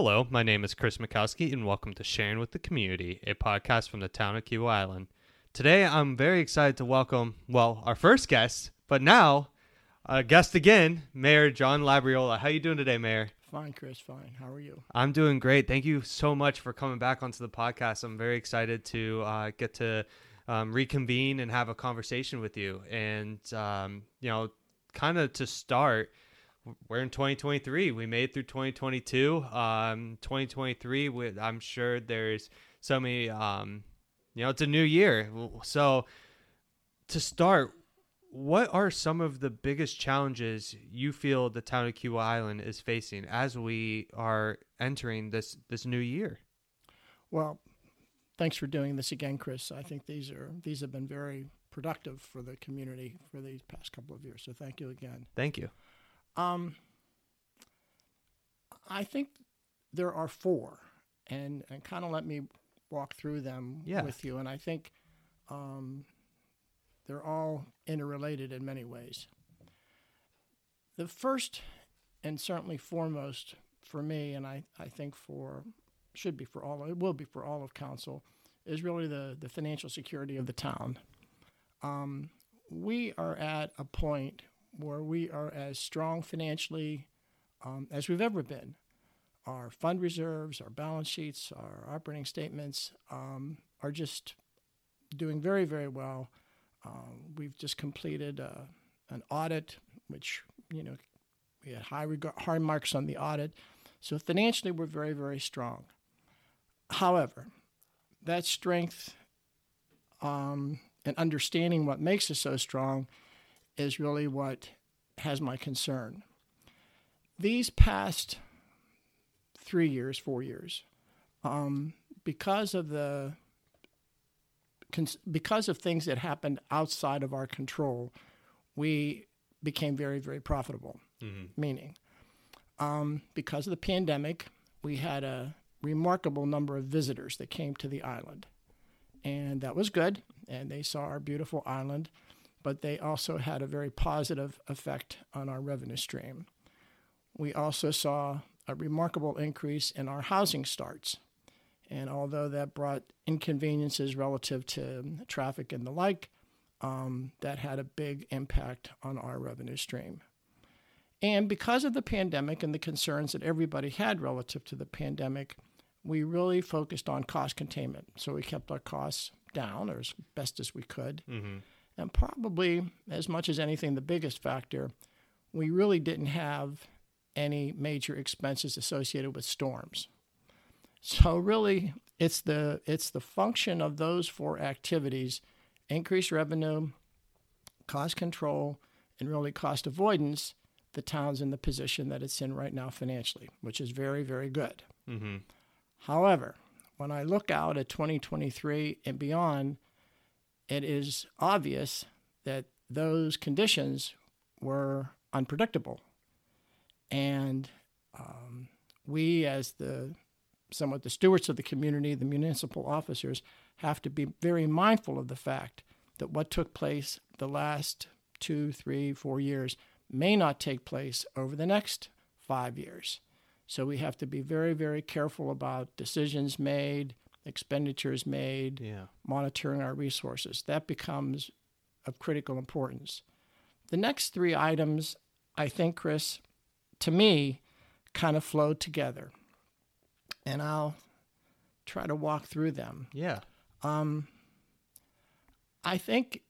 Hello, my name is Chris Mikowski, and welcome to Sharing with the Community, a podcast from the town of Kiawah Island. Today, I'm very excited to welcome, well, our first guest, but now a guest again, Mayor John Labriola. How are you doing today, Mayor? Fine, Chris. Fine. How are you? I'm doing great. Thank you so much for coming back onto the podcast. I'm very excited to uh, get to um, reconvene and have a conversation with you. And um, you know, kind of to start we're in 2023. We made through 2022. Um, 2023, with, I'm sure there's so many, um, you know, it's a new year. So to start, what are some of the biggest challenges you feel the town of Kiawah Island is facing as we are entering this this new year? Well, thanks for doing this again, Chris. I think these are these have been very productive for the community for these past couple of years. So thank you again. Thank you. Um, I think there are four, and and kind of let me walk through them yeah. with you. And I think um, they're all interrelated in many ways. The first, and certainly foremost for me, and I, I think for should be for all it will be for all of council, is really the the financial security of the town. Um, we are at a point where we are as strong financially um, as we've ever been. Our fund reserves, our balance sheets, our operating statements um, are just doing very, very well. Um, we've just completed uh, an audit, which you know we had high high marks on the audit. So financially, we're very, very strong. However, that strength um, and understanding what makes us so strong is really what has my concern. These past three years, four years, um, because of the because of things that happened outside of our control, we became very, very profitable. Mm-hmm. Meaning, um, because of the pandemic, we had a remarkable number of visitors that came to the island, and that was good. And they saw our beautiful island but they also had a very positive effect on our revenue stream. We also saw a remarkable increase in our housing starts. And although that brought inconveniences relative to traffic and the like, um, that had a big impact on our revenue stream. And because of the pandemic and the concerns that everybody had relative to the pandemic, we really focused on cost containment. So we kept our costs down or as best as we could. Mm-hmm. And probably, as much as anything, the biggest factor, we really didn't have any major expenses associated with storms. So really, it's the it's the function of those four activities: increased revenue, cost control, and really cost avoidance. The town's in the position that it's in right now financially, which is very very good. Mm-hmm. However, when I look out at 2023 and beyond, it is obvious that those conditions were unpredictable. And um, we, as the somewhat the stewards of the community, the municipal officers, have to be very mindful of the fact that what took place the last two, three, four years may not take place over the next five years. So we have to be very, very careful about decisions made, expenditures made, yeah. monitoring our resources. That becomes of critical importance. The next three items, I think, Chris, to me, kind of flow together. And I'll try to walk through them. Yeah. Um, I think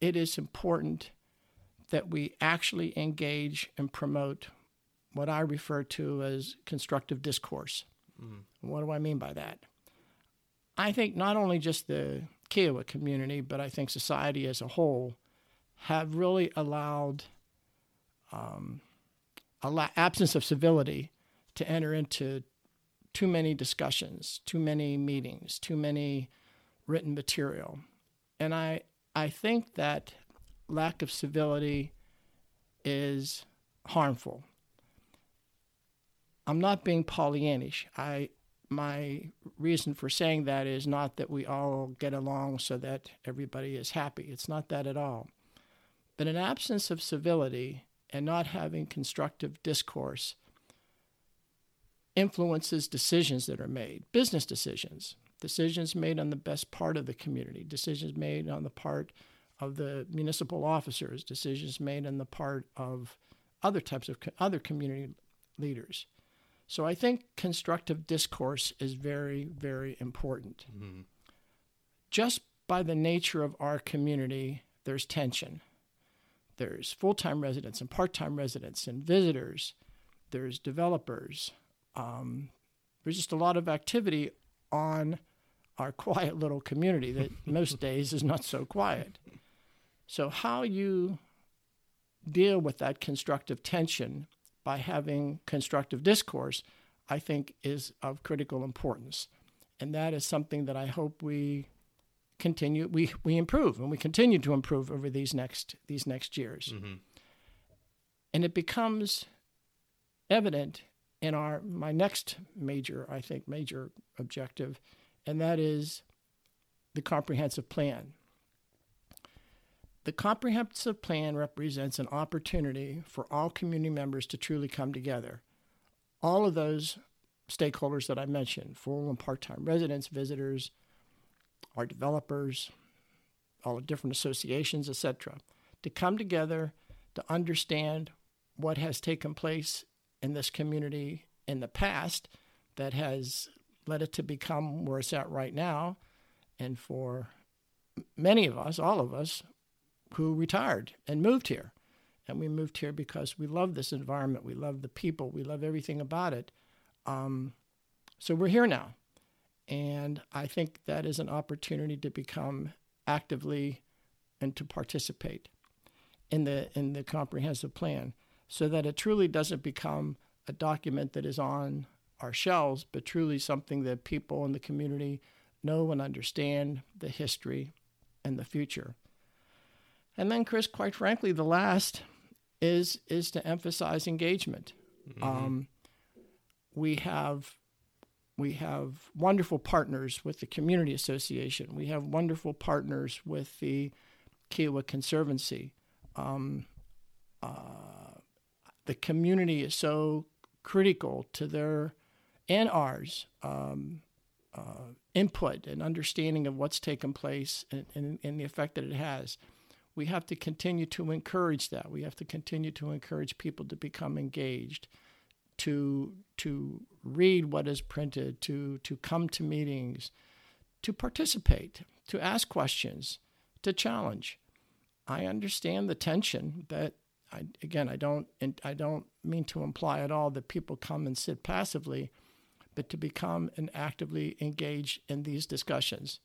it is important that we actually engage and promote what I refer to as constructive discourse. Mm. What do I mean by that? I think not only just the Kiawah community, but I think society as a whole have really allowed um, a la- absence of civility to enter into too many discussions, too many meetings, too many written material. And I, I think that lack of civility is harmful. I'm not being Pollyannish. I, my reason for saying that is not that we all get along so that everybody is happy. It's not that at all. But an absence of civility and not having constructive discourse influences decisions that are made, business decisions, decisions made on the best part of the community, decisions made on the part of the municipal officers, decisions made on the part of other types of other community leaders. So I think constructive discourse is very, very important. Mm-hmm. Just by the nature of our community, there's tension. There's full time residents and part time residents and visitors. There's developers. Um, there's just a lot of activity on our quiet little community that most days is not so quiet. So, how you deal with that constructive tension by having constructive discourse, I think, is of critical importance. And that is something that I hope we continue we, we improve and we continue to improve over these next these next years. Mm-hmm. And it becomes evident in our my next major, I think, major objective, and that is the comprehensive plan. The comprehensive plan represents an opportunity for all community members to truly come together. All of those stakeholders that I mentioned full and part time residents, visitors, our developers, all the different associations, etc., to come together to understand what has taken place in this community in the past that has led it to become where it's at right now. And for many of us, all of us, who retired and moved here. And we moved here because we love this environment, we love the people, we love everything about it. Um, so we're here now. And I think that is an opportunity to become actively and to participate in the in the comprehensive plan so that it truly doesn't become a document that is on our shelves, but truly something that people in the community know and understand the history and the future. And then, Chris, quite frankly, the last is is to emphasize engagement. Mm-hmm. Um, we have we have wonderful partners with the community association. We have wonderful partners with the Kiawah Conservancy. Um, uh, the community is so critical to their and ours um, uh, input and understanding of what's taken place and, and, and the effect that it has we have to continue to encourage that. We have to continue to encourage people to become engaged, to to read what is printed, to to come to meetings, to participate, to ask questions, to challenge. I understand the tension that I, again I don't I don't mean to imply at all that people come and sit passively, but to become and actively engage in these discussions.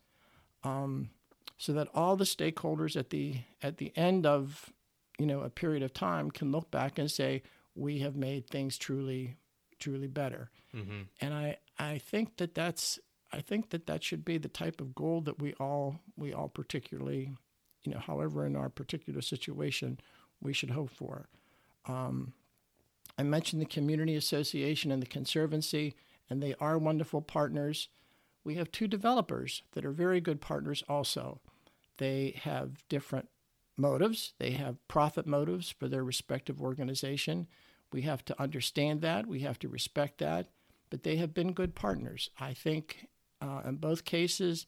Um, so that all the stakeholders at the at the end of you know a period of time can look back and say we have made things truly truly better. Mm-hmm. and i i think that that's i think that that should be the type of goal that we all we all particularly you know however in our particular situation we should hope for. Um, i mentioned the community association and the conservancy and they are wonderful partners we have two developers that are very good partners also. They have different motives, they have profit motives for their respective organization. We have to understand that, we have to respect that, but they have been good partners. I think uh, in both cases,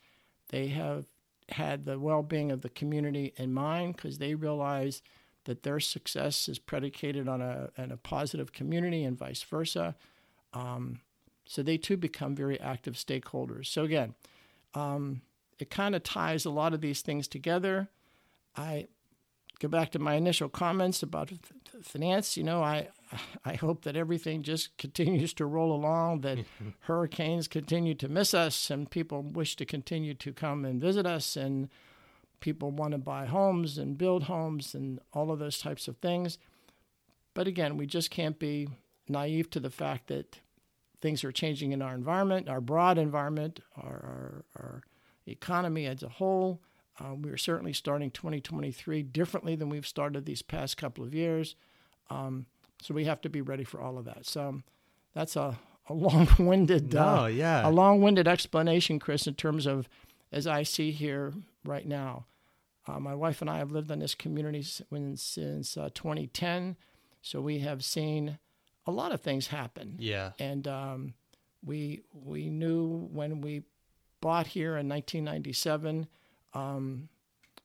they have had the well being of the community in mind because they realize that their success is predicated on a, on a positive community and vice versa. Um, so they too become very active stakeholders. So again, um, it kind of ties a lot of these things together. I go back to my initial comments about finance. You know, I I hope that everything just continues to roll along, that hurricanes continue to miss us, and people wish to continue to come and visit us, and people want to buy homes and build homes and all of those types of things. But again, we just can't be naive to the fact that things are changing in our environment, our broad environment, our, our, our economy as a whole. Uh, we're certainly starting 2023 differently than we've started these past couple of years. Um, so we have to be ready for all of that. So that's a, a long-winded, no, uh, yeah. a long-winded explanation, Chris, in terms of as I see here right now. Uh, my wife and I have lived in this community since, since uh, 2010, so we have seen a lot of things happen. Yeah. And um, we we knew when we bought here in 1997 um,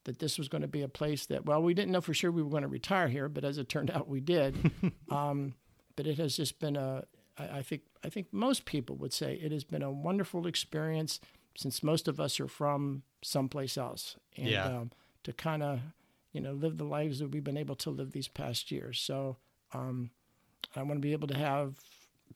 that this was going to be a place that well we didn't know for sure we were going to retire here, but as it turned out we did. um, but it has just been a I, I think I think most people would say it has been a wonderful experience since most of us are from someplace else. And Yeah. um, to kind of, you know, live the lives that we've been able to live these past years. So um, I want to be able to have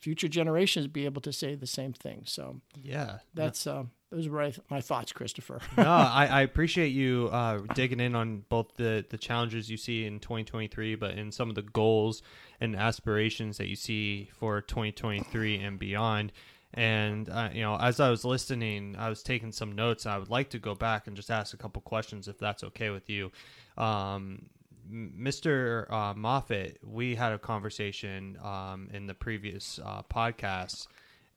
future generations be able to say the same thing. So Yeah. that's uh, those were my- my thoughts, Christopher. no, I, I appreciate you uh, digging in on both the, the challenges you see in 2023, but in some of the goals and aspirations that you see for 2023 and beyond. And uh, you know, as I was listening, I was taking some notes. I would like to go back and just ask a couple questions, if that's okay with you. Um, Mr. Uh, Moffat, we had a conversation um, in the previous uh, podcast,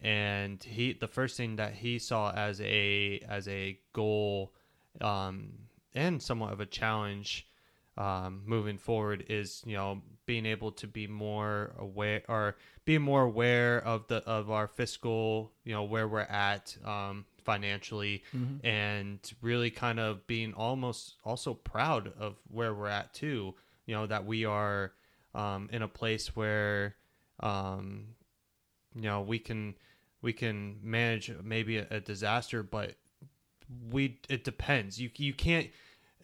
and he the first thing that he saw as a as a goal um, and somewhat of a challenge um, moving forward is you know being able to be more aware or being more aware of the of our fiscal you know where we're at um, financially and really kind of being almost also proud of where we're at too. You know that we are um, in a place where um, you know we can we can manage maybe a, a disaster but we it depends. You you can't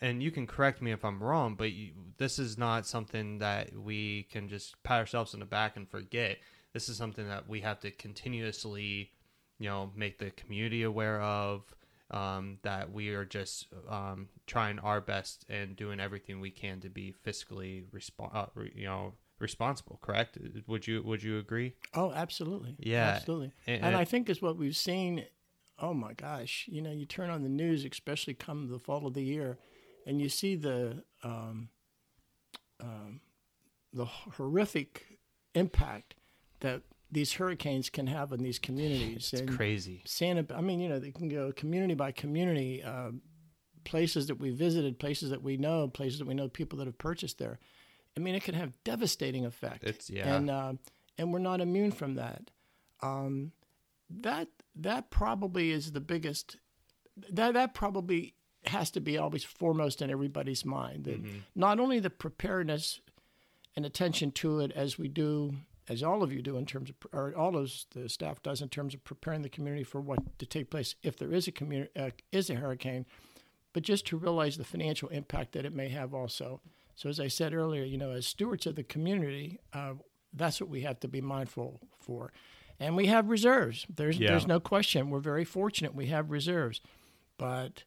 and you can correct me if I'm wrong, but you, this is not something that we can just pat ourselves in the back and forget. This is something that we have to continuously, you know, make the community aware of. Um, that we are just um, trying our best and doing everything we can to be fiscally respo- uh, re- you know, responsible. Correct? Would you Would you agree? Oh, absolutely. Yeah. absolutely. And- And, I think is what we've seen. Oh my gosh! You know, you turn on the news, especially come the fall of the year, and you see the um, um, the horrific impact that these hurricanes can have in these communities. It's and crazy. Santa, I mean, you know, they can go community by community, uh, places that we visited, places that we know, places that we know people that have purchased there. I mean, it can have devastating effect. It's- yeah. and uh, and we're not immune from that. Um, that that probably is the biggest. That that probably has to be always foremost in everybody's mind. That not only the preparedness and attention to it as we do, as all of you do in terms of, or all of the staff does in terms of preparing the community for what to take place if there is a community uh, is a hurricane, but just to realize the financial impact that it may have also. So as I said earlier, you know, as stewards of the community, uh, that's what we have to be mindful for, and we have reserves. There's Yeah. there's no question. We're very fortunate we have reserves, but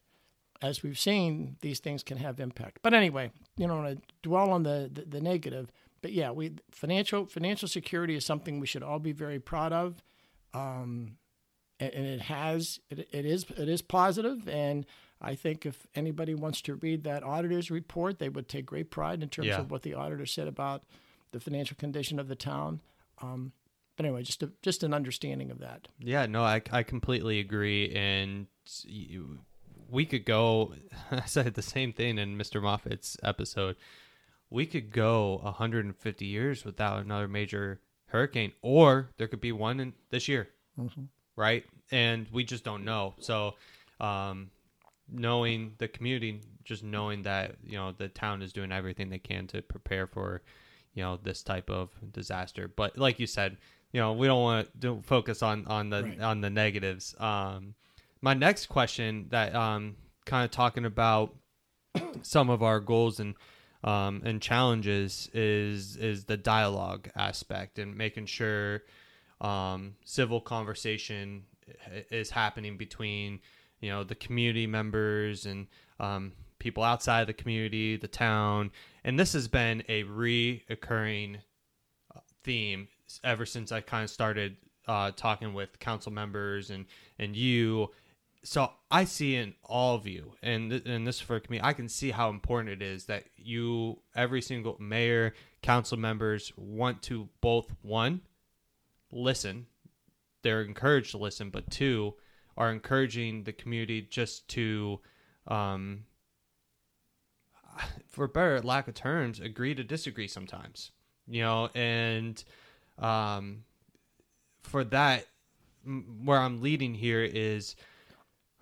as we've seen, these things can have impact. But anyway, you don't want to dwell on the, the, the negative. But yeah, we financial financial security is something we should all be very proud of, um, and, and it has it, it is it is positive. And I think if anybody wants to read that auditor's report, they would take great pride in terms Yeah. of what the auditor said about the financial condition of the town. Um, but anyway, just a, just an understanding of that. Yeah, no, I, I completely agree. And you, we could go, I said the same thing in Mr. Moffat's episode. We could go 150 years without another major hurricane, or there could be one in this year, right? And we just don't know. So, um, knowing the community, just knowing that, you know, the town is doing everything they can to prepare for, you know, this type of disaster. But like you said, you know, we don't want to focus on on the Right. on the negatives. Um, my next question that um, kind of talking about some of our goals and um, and challenges is is the dialogue aspect and making sure um, civil conversation is happening between you know the community members and um, people outside the community, the town, and this has been a reoccurring uh, theme ever since I kind of started uh, talking with council members and and you. So I see in all of you, and and this for me, I can see how important it is that you, every single mayor, council members, want to both one, listen, they're encouraged to listen, but two, are encouraging the community just to, um, for better lack of terms, agree to disagree sometimes. You know, and um, for that, where I'm leading here is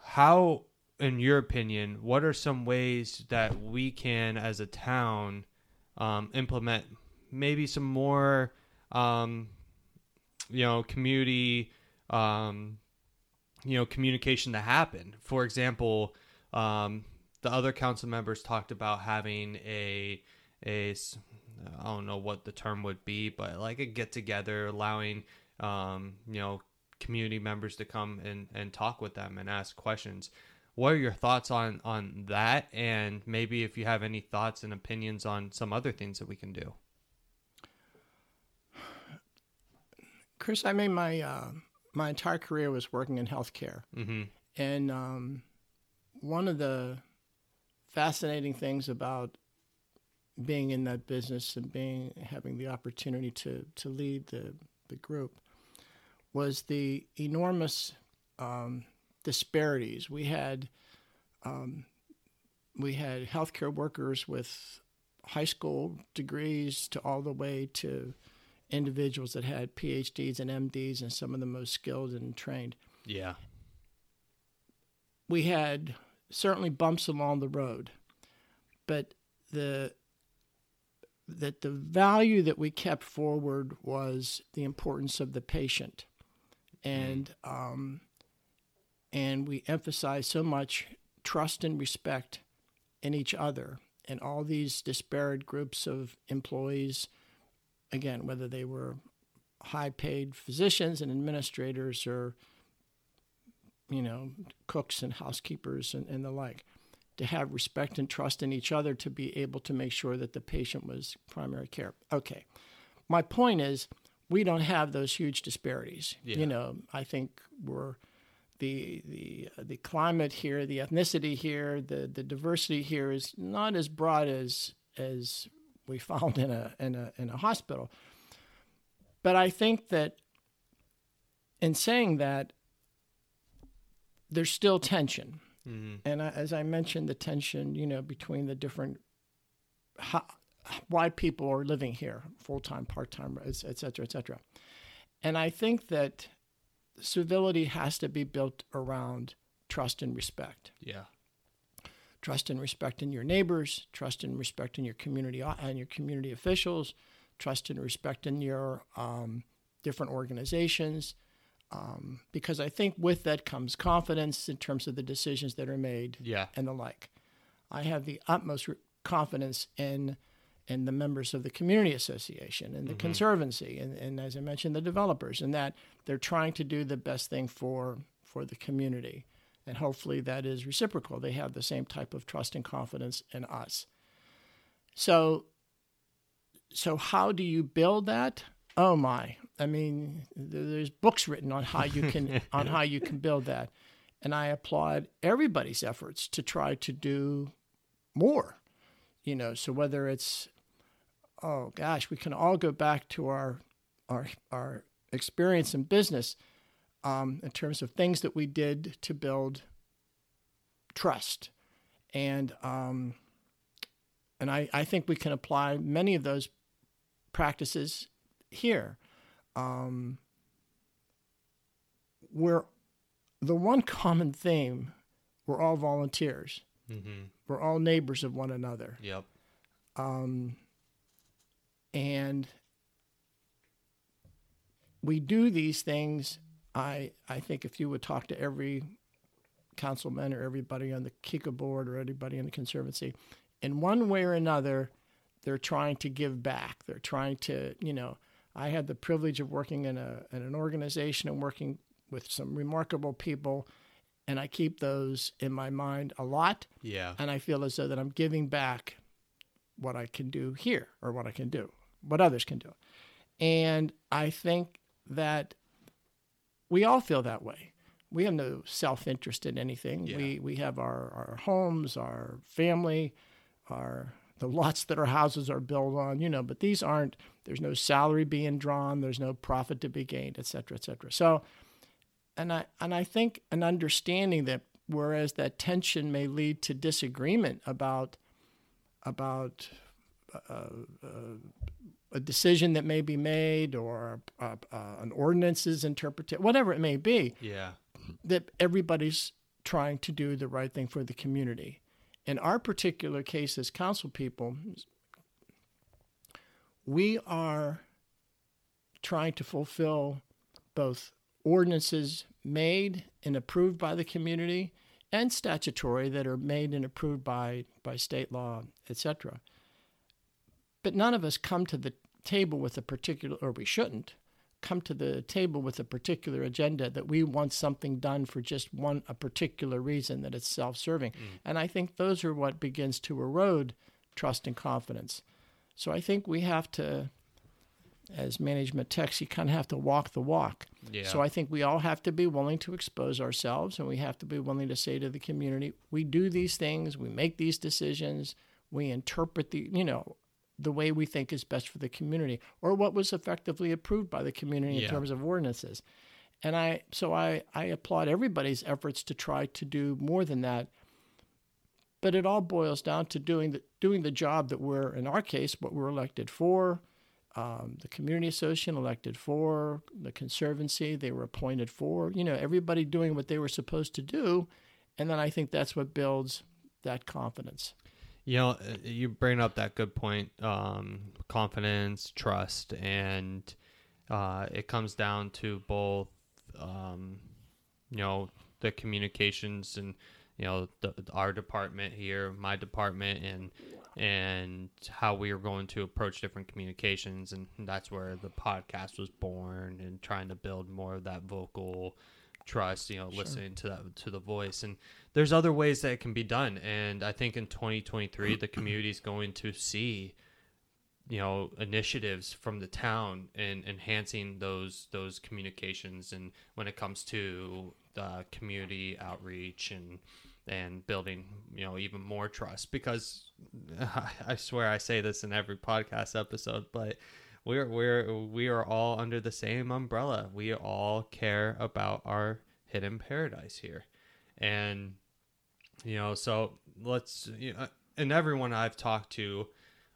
how, in your opinion, what are some ways that we can, as a town, um, implement maybe some more, um, you know, community, um, you know, communication to happen? For example, um, the other council members talked about having a a I don't know what the term would be, but like a get together, allowing um, you know community members to come and, and talk with them and ask questions. What are your thoughts on on that? And maybe if you have any thoughts and opinions on some other things that we can do. Chris, I made my uh, my entire career was working in healthcare, Mm-hmm. and um, one of the fascinating things about being in that business and being having the opportunity to to lead the the group was the enormous um, disparities we had. Um, we had healthcare workers with high school degrees to all the way to individuals that had PhDs and MDs and some of the most skilled and trained. Yeah. We had certainly bumps along the road, but the that the value that we kept forward was the importance of the patient, and um, and we emphasize so much trust and respect in each other and all these disparate groups of employees again whether they were high paid physicians and administrators or you know cooks and housekeepers and, and the like to have respect and trust in each other to be able to make sure that the patient was primary care. Okay. My point is we don't have those huge disparities Yeah. you know i think we're the the the climate here, the ethnicity here, the the diversity here is not as broad as as we found in a in a in a hospital. But I think that in saying that, there's still tension, Mm-hmm. and I, as I mentioned, the tension you know between the different why people are living here, full time, part time, et cetera, et cetera. And I think that civility has to be built around trust and respect. Yeah. Trust and respect in your neighbors, trust and respect in your community and your community officials, trust and respect in your um, different organizations. Um, because I think with that comes confidence in terms of the decisions that are made Yeah. and the like. I have the utmost re- confidence in in the members of the community association and the mm-hmm. conservancy and, and as I mentioned the developers and that they're trying to do the best thing for for the community. And hopefully that is reciprocal. They have the same type of trust and confidence in us. So so how do you build that? Oh my. I mean there's books written on how you can on how you can build that. And i applaud everybody's efforts to try to do more. You know so whether it's oh gosh we can all go back to our our our experience in business um, in terms of things that we did to build trust and um, and I, I think we can apply many of those practices here um, we're the one common theme we're all volunteers Mm-hmm. we're all neighbors of one another Yep. um, and we do these things. I I think if you would talk to every councilman or everybody on the KICA board or anybody in the conservancy, in one way or another, they're trying to give back. They're trying to, you know, I had the privilege of working in a in an organization and working with some remarkable people, and I keep those in my mind a lot Yeah. and I feel as though that I'm giving back what I can do here or what I can do, what others can do. And I think that we all feel that way. We have no self interest in anything. Yeah. We we have our, our homes, our family, our the lots that our houses are built on, you know, but these aren't there's no salary being drawn, there's no profit to be gained, et cetera, et cetera. So and I and I think an understanding that whereas that tension may lead to disagreement about about uh, uh, a decision that may be made or uh, uh, an ordinance is interpreted, whatever it may be. Yeah. That everybody's trying to do the right thing for the community. In our particular case as council people, we are trying to fulfill both ordinances made and approved by the community and statutory that are made and approved by, by state law, etc. But none of us come to the table with a particular, or we shouldn't, come to the table with a particular agenda that we want something done for just one a particular reason that it's self-serving. Mm. And I think those are what begins to erode trust and confidence. So I think we have to as management techs, you kind of have to walk the walk. Yeah. So I think we all have to be willing to expose ourselves and we have to be willing to say to the community, we do these things, we make these decisions, we interpret the, you know, the way we think is best for the community or what was effectively approved by the community in terms of ordinances. And I so I, I applaud everybody's efforts to try to do more than that. But it all boils down to doing the doing the job that we're in our case what we're elected for. Um, the community association elected for the conservancy they were appointed for you know everybody doing what they were supposed to do and then i think that's what builds that confidence you know, uh, you bring up that good point. Um, confidence, trust, and uh, it comes down to both, um, you know, the communications and you know the, our department here, my department, and and how we are going to approach different communications, and that's where the podcast was born, and trying to build more of that vocal trust, you know, sure. listening to that to the voice. And there's other ways that it can be done. And I think in 2023, the community is going to see, you know, initiatives from the town and enhancing those those communications. And when it comes to the community outreach and and building, you know, even more trust, because I swear I say this in every podcast episode, but we're we're we are all under the same umbrella. We all care about our hidden paradise here, and you know, so let's you know, and everyone I've talked to,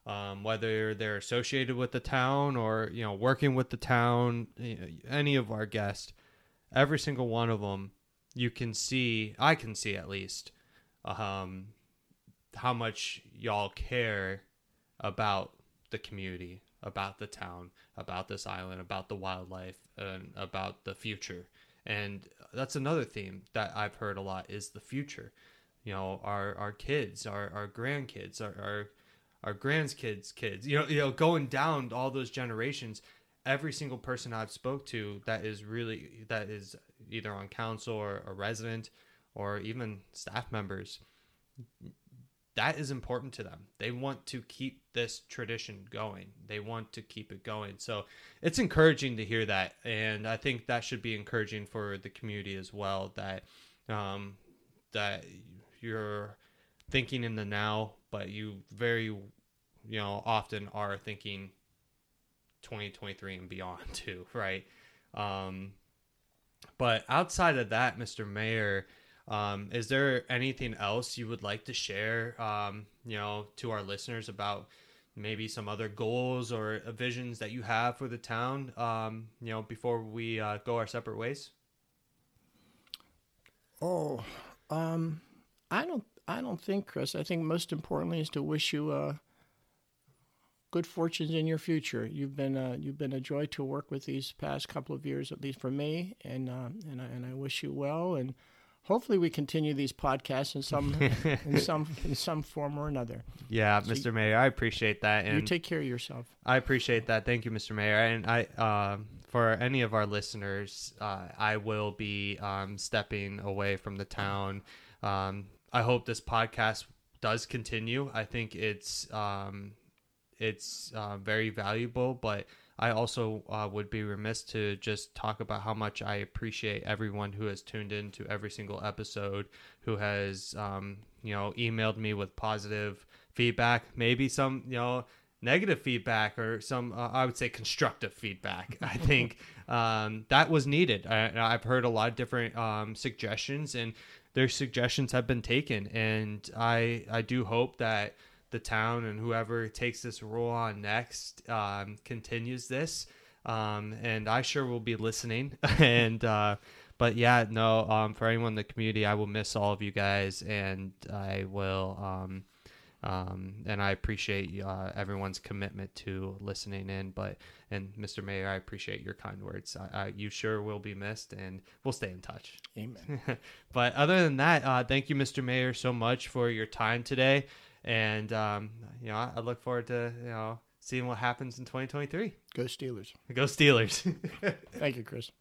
um, whether they're associated with the town or you know working with the town, you know, any of our guests, every single one of them, you can see, I can see at least, um, how much y'all care about the community, about the town, about this island, about the wildlife, and about the future. And that's another theme that I've heard a lot is the future. You know, our our kids, our our grandkids, our our, our grandkids' kids. You know, you know, going down all those generations. Every single person I've spoke to that is really that is either on council or a resident or even staff members that is important to them. They want to keep this tradition going. They want to keep it going. So it's encouraging to hear that, and I think that should be encouraging for the community as well. That um, that you're thinking in the now, but you very you know often are thinking 2023 and beyond too, right? Um, but outside of that, Mr. Mayor um, is there anything else you would like to share, um, you know, to our listeners about maybe some other goals or visions that you have for the town, um, you know, before we uh, go our separate ways? Oh, um, I don't. I don't think, Chris. I think most importantly is to wish you uh, good fortunes in your future. You've been uh, you've been a joy to work with these past couple of years, at least for me, and uh, and I, and I wish you well and hopefully we continue these podcasts in some in some in some form or another. Yeah, so Mr. You, Mayor, I appreciate that. And you take care of yourself. I appreciate that. Thank you, Mr. Mayor. And I, uh, for any of our listeners, uh, I will be um, stepping away from the town. Um, I hope this podcast does continue. I think it's um, it's uh, very valuable, but I also uh, would be remiss to just talk about how much I appreciate everyone who has tuned in to every single episode, who has, um, you know, emailed me with positive feedback, maybe some, you know, negative feedback or some, uh, I would say, constructive feedback. I think um, that was needed. I, have heard a lot of different um, suggestions, and their suggestions have been taken, and I I do hope that the town and whoever takes this role on next um, continues this. Um, and I sure will be listening. and uh, but yeah, no, um, for anyone in the community, I will miss all of you guys, and I will. Um, um, and I appreciate uh, everyone's commitment to listening in. But and Mr. Mayor, I appreciate your kind words. I, I, you sure will be missed, and we'll stay in touch. Amen. but other than that, uh, thank you, Mr. Mayor, so much for your time today, and um, you know I look forward to you know seeing what happens in 2023. Go Steelers. Go Steelers. Thank you, Chris.